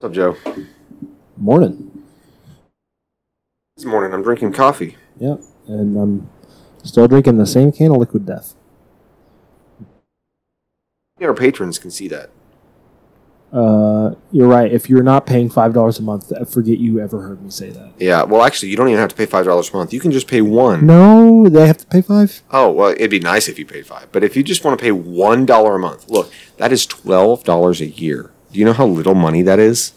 What's up, Joe? Morning. This morning I'm drinking coffee. Yep. And I'm still drinking the same can of liquid death. Our patrons can see that. Uh, you're right. If you're not paying five dollars a month, I forget you ever heard me say that. Yeah, well, actually, you don't even have to pay five dollars a month. You can just pay one. No, they have to pay five. Oh, well, it'd be nice if you paid five, but if you just want to pay one dollar a month, look, that is twelve dollars a year. Do you know how little money that is?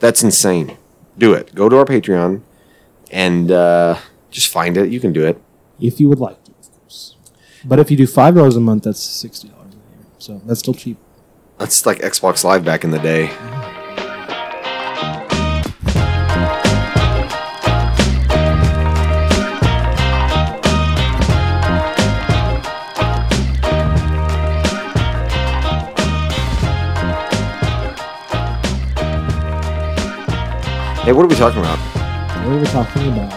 That's insane. Do it. Go to our Patreon and uh, just find it. You can do it. If you would like to, of course. But if you do five dollars a month, that's sixty dollars a year. So that's still cheap. That's like Xbox Live back in the day. Hey, what are we talking about? We were talking about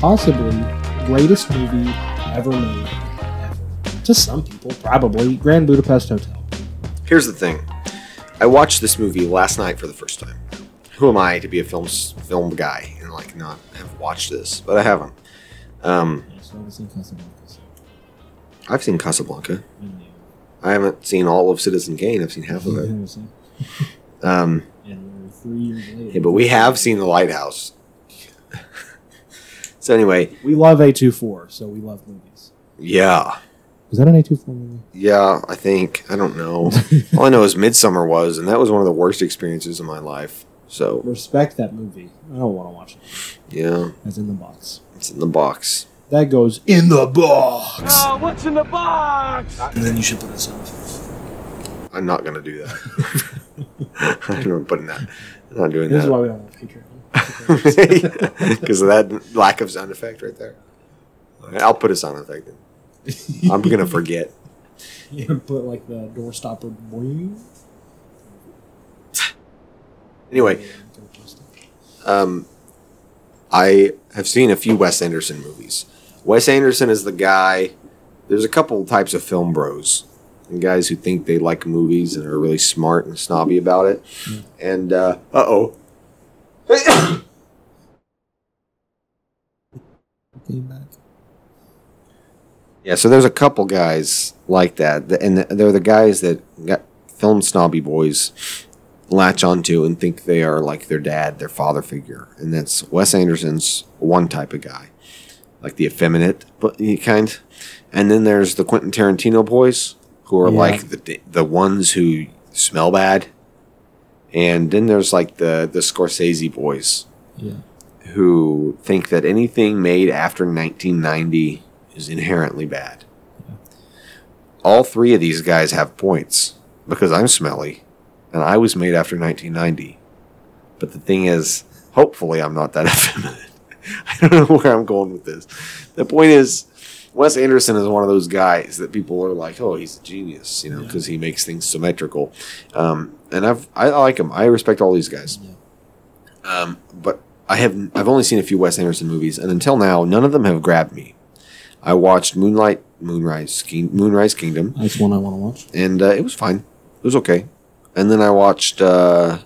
possibly greatest movie ever made. Ever. To some people, probably Grand Budapest Hotel. Here's the thing. I watched this movie last night for the first time. Who am I to be a film film guy and like not have watched this? But I haven't. Um, I was in Casablanca. I've seen Casablanca. I haven't seen all of Citizen Kane. I've seen half of it. Um, And we're three years later. yeah, but we have seen The Lighthouse. so anyway, We love A24, so we love movies. yeah, Was that an A24 movie? yeah. I think I don't know. all I know is Midsommar was, and that was one of the worst experiences of my life. So Respect that movie. I don't want to watch it. yeah, That's in the box. it's in the box. That goes in the box. Oh, what's in the box? And then you should put it on. I'm not gonna do that. I'm not putting that. I'm not doing This is why we don't have Patreon. because of that lack of sound effect right there. I'll put a sound effect in. I'm gonna forget. you can put like the door stopper. Anyway, um, I have seen a few Wes Anderson movies. Wes Anderson is the guy. There's a couple types of film bros, and guys who think they like movies and are really smart and snobby about it. And uh oh, Yeah, so there's a couple guys like that, and they're the guys that got film snobby boys latch onto and think they are like their dad, their father figure, and that's Wes Anderson's one type of guy, like the effeminate but kind, and then there's the Quentin Tarantino boys who are Yeah. like the the ones who smell bad, and then there's like the the Scorsese boys Yeah. who think that anything made after 1990 is inherently bad. All three of these guys have points because I'm smelly and I was made after 1990. But the thing is, hopefully, I'm not that effeminate. I don't know where I'm going with this. The point is, Wes Anderson is one of those guys that people are like, "Oh, he's a genius," you know, Yeah. because he makes things symmetrical. Um, and I've I like him. I respect all these guys. Yeah. Um, but I have I've only seen a few Wes Anderson movies, and until now, none of them have grabbed me. I watched Moonlight, Moonrise, King, Moonrise Kingdom, That's one I want to watch. and uh, it was fine. It was okay. And then I watched. Uh,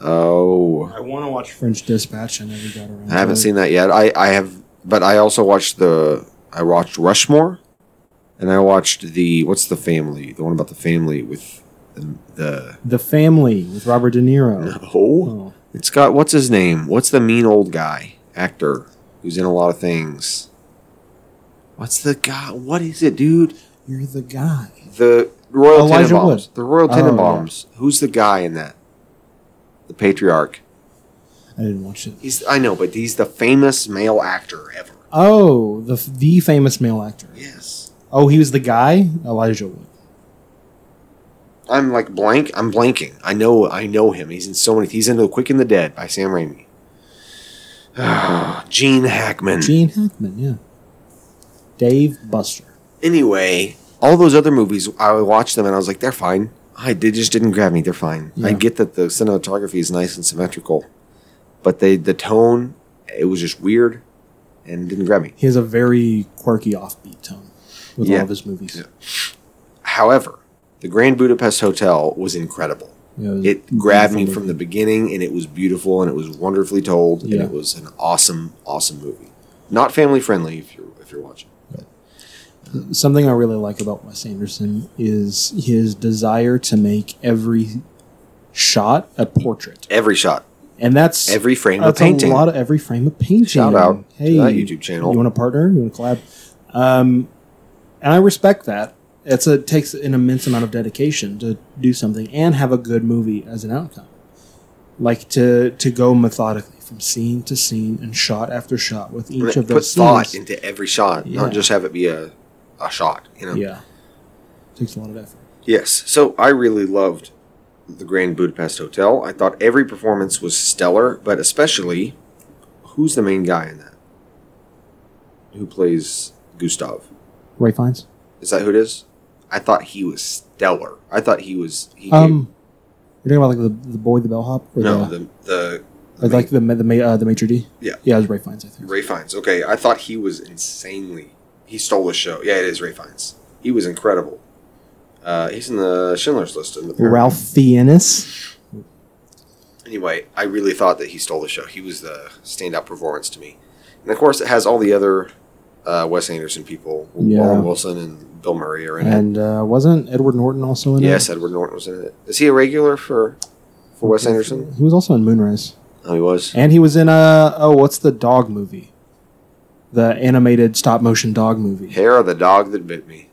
oh, I want to watch French Dispatch. I never got around. I haven't to it. seen that yet. I I have, but I also watched the. I watched Rushmore, and I watched the what's the family? The one about the family with the. the The Family with Robert De Niro. no, Oh, it's got what's his name? What's the mean old guy actor who's in a lot of things? What's the guy? What is it, dude? you're the guy. The Royal Elijah Tenenbaums. Wood. The Royal Oh, yeah. Tenenbaums. Who's the guy in that? The patriarch. I didn't watch it. He's I know, but he's the famous male actor ever. Oh, the the famous male actor. Yes. Oh, he was the guy. Elijah Wood. I'm like blank. I'm blanking. I know. I know him. He's in so many. He's in the Quick and the Dead by Sam Raimi. Gene Hackman. Gene Hackman. Yeah. Dave Buster. Anyway, all those other movies, I watched them and I was like, they're fine. I they just didn't grab me. They're fine. I get that the cinematography is nice and symmetrical, but they the tone it was just weird and didn't grab me. He has a very quirky offbeat tone with Yeah. all of his movies. However, the Grand Budapest Hotel was incredible. You know, It grabbed me beautiful from the beginning, and it was beautiful, and it was wonderfully told, and it was an awesome, awesome movie. Not family friendly if you're if you're watching. Something I really like about Wes Anderson is his desire to make every shot a portrait, Every shot, and that's every frame of painting. a lot of every frame of painting. Shout out to hey, that YouTube channel. You want to partner? You want to collab? Um, and I respect that. It's a takes an immense amount of dedication to do something and have a good movie as an outcome. Like to to go methodically from scene to scene and shot after shot with each of those. Put thought scenes. into every shot, Yeah. not just have it be a a shot. You know. Yeah, takes a lot of effort. Yes. So I really loved the Grand Budapest Hotel. I thought every performance was stellar, but especially who's the main guy in that? Who plays Gustave? Ralph Fiennes. Is that who it is? I thought he was stellar. I thought he was. He Um, you're talking about like the, the boy, the bellhop, or no, the, the the, the like, the the ma- uh, the maitre d. Yeah. yeah, it was Ralph Fiennes, I think. Ralph Fiennes. Okay, I thought he was insanely. He stole the show. Yeah, it is Ralph Fiennes. He was incredible. Uh, he's in the Schindler's List. In the Pyramid. Ralph Fiennes. anyway, I really thought that he stole the show. He was the standout performance to me. And of course, it has all the other uh, Wes Anderson people. Yeah. Warren Wilson and Bill Murray are in it. And uh, wasn't Edward Norton also in Yes, it? Yes, Edward Norton was in it. Is he a regular for for Wes Anderson? He was also in Moonrise, Oh, he was. and he was in a oh, what's the dog movie? The animated stop motion dog movie. Hair of the dog that bit me.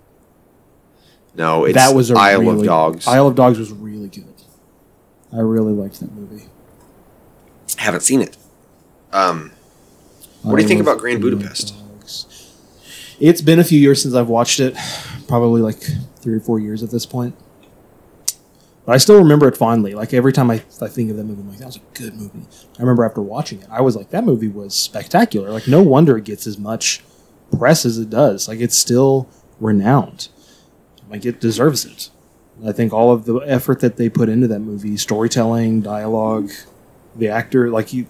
No, it's that was a Isle really, of Dogs. Isle of Dogs was really good. I really liked that movie. Haven't seen it. Um, What do you think about Grand Budapest? Dogs. It's been a few years since I've watched it, probably like three or four years at this point. But I still remember it fondly. Like every time I, I think of that movie, I'm like, that was a good movie. I remember after watching it, I was like, that movie was spectacular. Like, no wonder it gets as much press as it does. Like, it's still renowned. Like, it deserves it. I think all of the effort that they put into that movie, storytelling, dialogue, the actor, like you,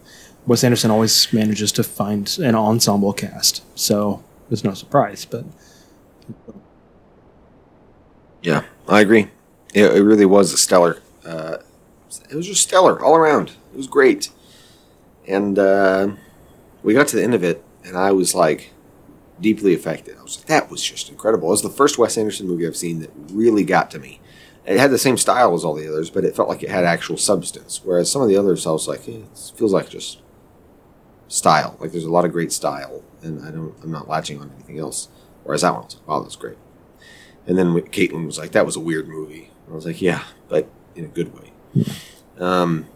Wes Anderson always manages to find an ensemble cast. So it's no surprise. But yeah, I agree. It, it really was a stellar. Uh, it was just stellar all around. It was great. And uh, we got to the end of it, and I was like deeply affected. I was like, that was just incredible. It was the first Wes Anderson movie I've seen that really got to me. It had the same style as all the others, but it felt like it had actual substance. Whereas some of the others, I was like, eh, it feels like just style. Like there's a lot of great style, and I don't, I'm not latching on anything else. Whereas that one, I was like, wow, that's great. And then Caitlin was like, that was a weird movie. I was like, yeah, but in a good way. Um,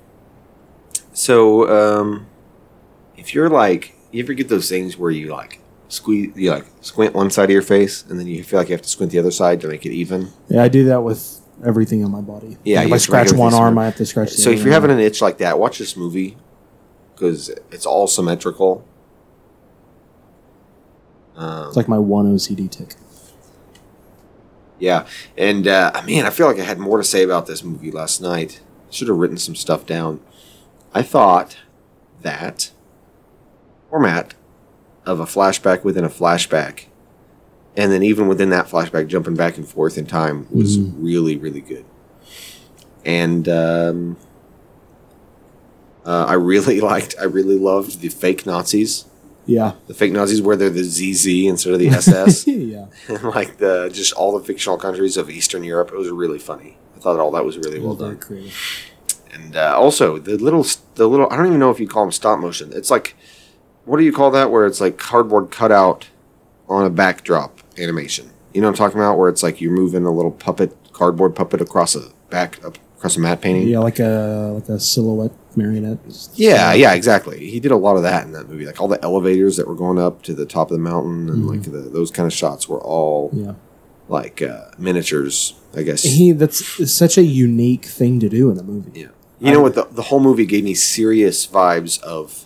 so um, if you're like, you ever get those things where you like squeeze, you like squint one side of your face, and then you feel like you have to squint the other side to make it even. yeah, I do that with everything on my body. Yeah, Like, if I scratch one arm, I have to scratch. The So if you're having arm. an itch like that, watch this movie because it's all symmetrical. Um, it's like my one OCD tic. Yeah, and uh, man, I feel like I had more to say about this movie last night. Should have written some stuff down. I thought that format of a flashback within a flashback, and then even within that flashback, jumping back and forth in time was Mhm. really, really good. And um, uh, I really liked, I really loved the fake Nazis. Yeah, The fake Nazis where they're the ZZ instead of the SS. yeah. and like the just all the fictional countries of Eastern Europe. It was really funny. I thought all that was really well done. creative. And uh, also the little the little I don't even know if you call them stop motion. It's like what do you call that? Where it's like cardboard cutout on a backdrop animation. You know what I'm talking about? Where it's like you're moving a little puppet cardboard puppet across a back up across a matte painting. Yeah, like a like a silhouette marionette. Yeah, yeah, exactly. He did a lot of that in that movie. Like all the elevators that were going up to the top of the mountain, and Mhm. like the, those kind of shots were all Yeah, like uh, miniatures. I guess he that's such a unique thing to do in a movie. Yeah. You know what? The, the whole movie gave me serious vibes of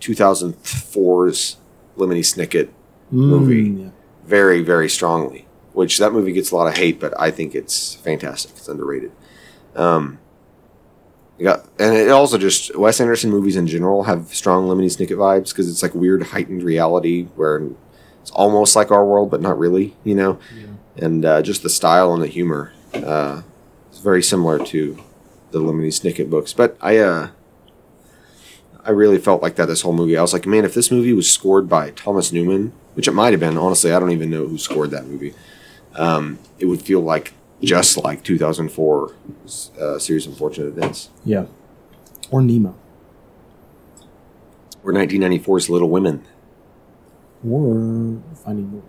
2004's Lemony Snicket movie. Mm, yeah. very, very strongly. Which that movie gets a lot of hate, but I think it's fantastic. It's underrated. Um, you got, and it also just Wes Anderson movies in general have strong Lemony Snicket vibes because it's like weird heightened reality where it's almost like our world, but not really. You know, Yeah. and uh, just the style and the humor uh, is very similar to the Lemony Snicket books. But I uh, I really felt like that this whole movie. I was like, man, if this movie was scored by Thomas Newman, which it might have been, honestly, I don't even know who scored that movie. Um, it would feel like just like 2004 uh, series of unfortunate events Yeah. Or Nemo. or 1994's Little Women. Or Finding Dory.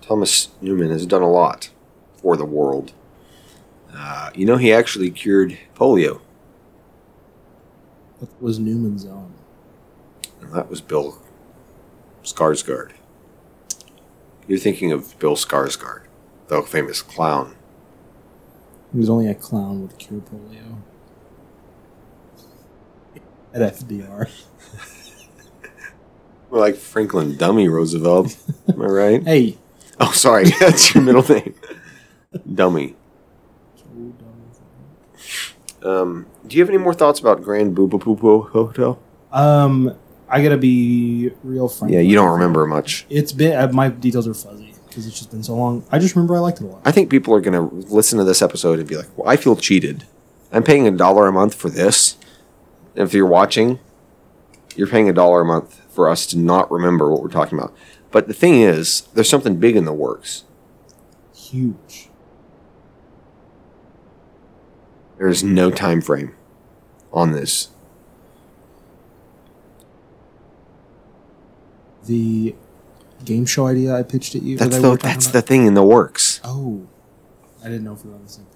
Thomas Newman has done a lot for the world. Uh, you know, he actually cured polio. What was Newman's own? And that was Bill Skarsgård. You're thinking of Bill Skarsgård, the famous clown. He was only a clown with cure polio. At FDR. More like Franklin Dummy Roosevelt. Am I right? Hey. Oh, sorry. That's your middle name. Dummy. Um, do you have any more thoughts about Grand Booba Hotel? Um, I gotta be real frank. Yeah, you don't remember much. It's been uh, my details are fuzzy because it's just been so long. I just remember I liked it a lot. I think people are to listen to this episode and be like, well, I feel cheated. I'm paying a dollar a month for this. If you're watching, you're paying a dollar a month for us to not remember what we're talking about. But the thing is, there's something big in the works. Huge. There's no time frame on this. The game show idea I pitched at you. That's the that's the thing in the works. Oh, I didn't know if we were on the same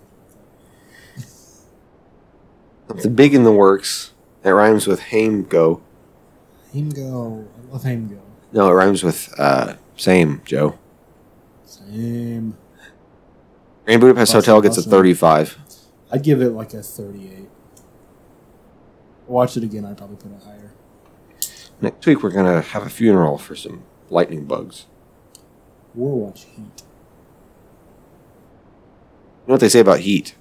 page. Something big in the works. It rhymes with Haim go. Hamgo. I love Hamgo. No, it rhymes with uh, same Joe. Same. Grand Budapest Hotel gets a awesome. 35. I'd give it like a 38. Watch it again. I'd probably put it higher. Next week we're gonna have a funeral for some lightning bugs. Or watch Heat. You know what they say about heat?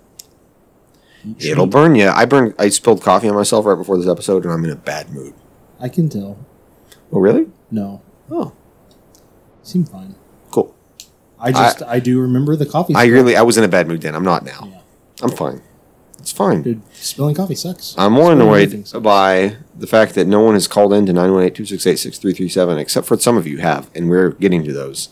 Heat It'll Heat. burn you. I burned. I spilled coffee on myself right before this episode, and I'm in a bad mood. I can tell. Oh, really? No, Oh, Seemed fine. cool. I just I, do remember the coffee. I really. I was in a bad mood then. I'm not now. Yeah. I'm fine. It's fine. Dude, spilling coffee sucks. I'm more Spilling annoyed anything sucks. by the fact that no one has called in to 918-268-6337, except for some of you have, and we're getting to those.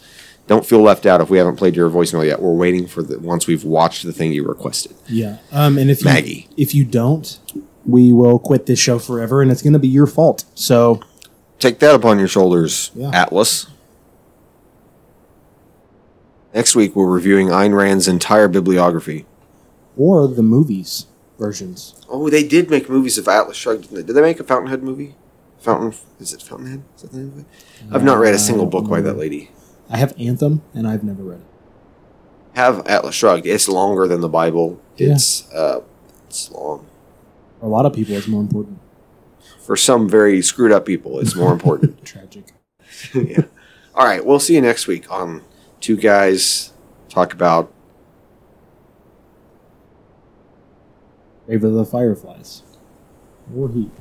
Don't feel left out if we haven't played your voicemail yet. We're waiting for the once we've watched the thing you requested. Yeah. Um, and if you, Maggie. if you don't, we will quit this show forever, and it's going to be your fault. So Take that upon your shoulders, Yeah. Atlas. Next week, we're reviewing Ayn Rand's entire bibliography. Or the movies versions. Oh, they did make movies of Atlas Shrugged. didn't they? Did they make a Fountainhead movie? Fountain is it Fountainhead? Is that the name of it? I've not read a single book by that lady. I have Anthem, and I've never read it. Have Atlas Shrugged. It's longer than the Bible. Yeah. It's uh, it's long. For a lot of people, it's more important. For some very screwed up people, it's more important. Tragic. yeah. All right, we'll see you next week on Two Guys Talk About Of the Fireflies. Or Heat.